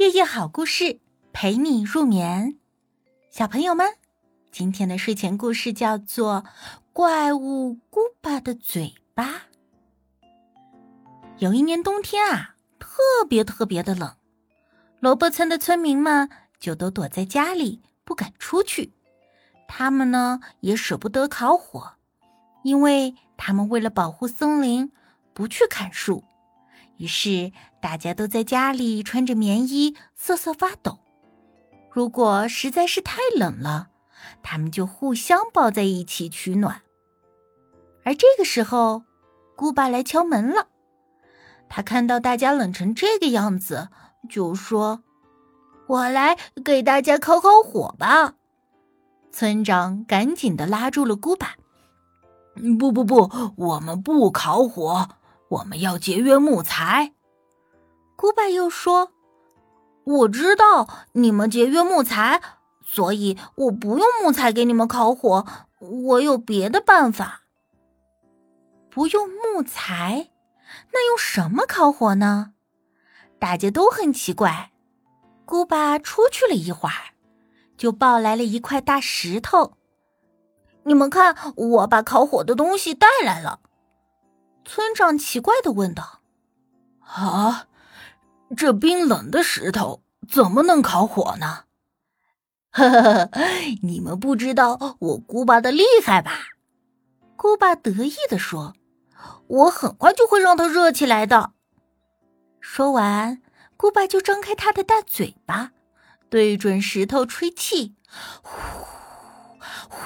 夜夜好故事陪你入眠，小朋友们，今天的睡前故事叫做《怪物古巴的嘴巴》。有一年冬天啊，特别特别的冷，萝卜村的村民们就都躲在家里，不敢出去。他们呢也舍不得烤火，因为他们为了保护森林，不去砍树。于是，大家都在家里穿着棉衣，瑟瑟发抖。如果实在是太冷了，他们就互相抱在一起取暖。而这个时候，姑爸来敲门了。他看到大家冷成这个样子，就说：“我来给大家烤烤火吧。”村长赶紧的拉住了姑爸：“不不不，我们不烤火。”我们要节约木材，古巴又说：“我知道你们节约木材，所以我不用木材给你们烤火，我有别的办法。不用木材，那用什么烤火呢？”大家都很奇怪。古巴出去了一会儿，就抱来了一块大石头。你们看，我把烤火的东西带来了。村长奇怪的问道：“啊，这冰冷的石头怎么能烤火呢？”“ 呵呵呵，你们不知道我姑爸的厉害吧？”姑爸得意的说：“我很快就会让它热起来的。”说完，姑爸就张开他的大嘴巴，对准石头吹气，呼呼，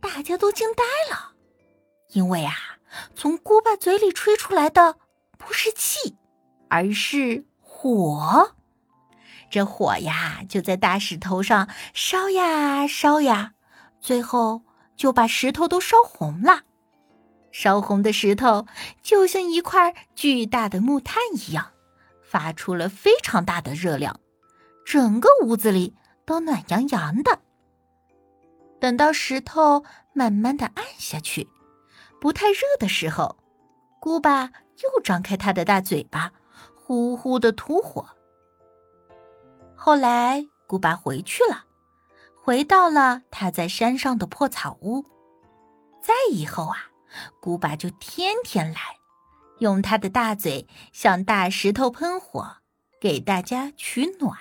大家都惊呆了。因为啊，从锅巴嘴里吹出来的不是气，而是火。这火呀，就在大石头上烧呀烧呀，最后就把石头都烧红了。烧红的石头就像一块巨大的木炭一样，发出了非常大的热量，整个屋子里都暖洋洋的。等到石头慢慢的暗下去。不太热的时候，姑爸又张开他的大嘴巴，呼呼的吐火。后来，姑爸回去了，回到了他在山上的破草屋。再以后啊，姑爸就天天来，用他的大嘴向大石头喷火，给大家取暖。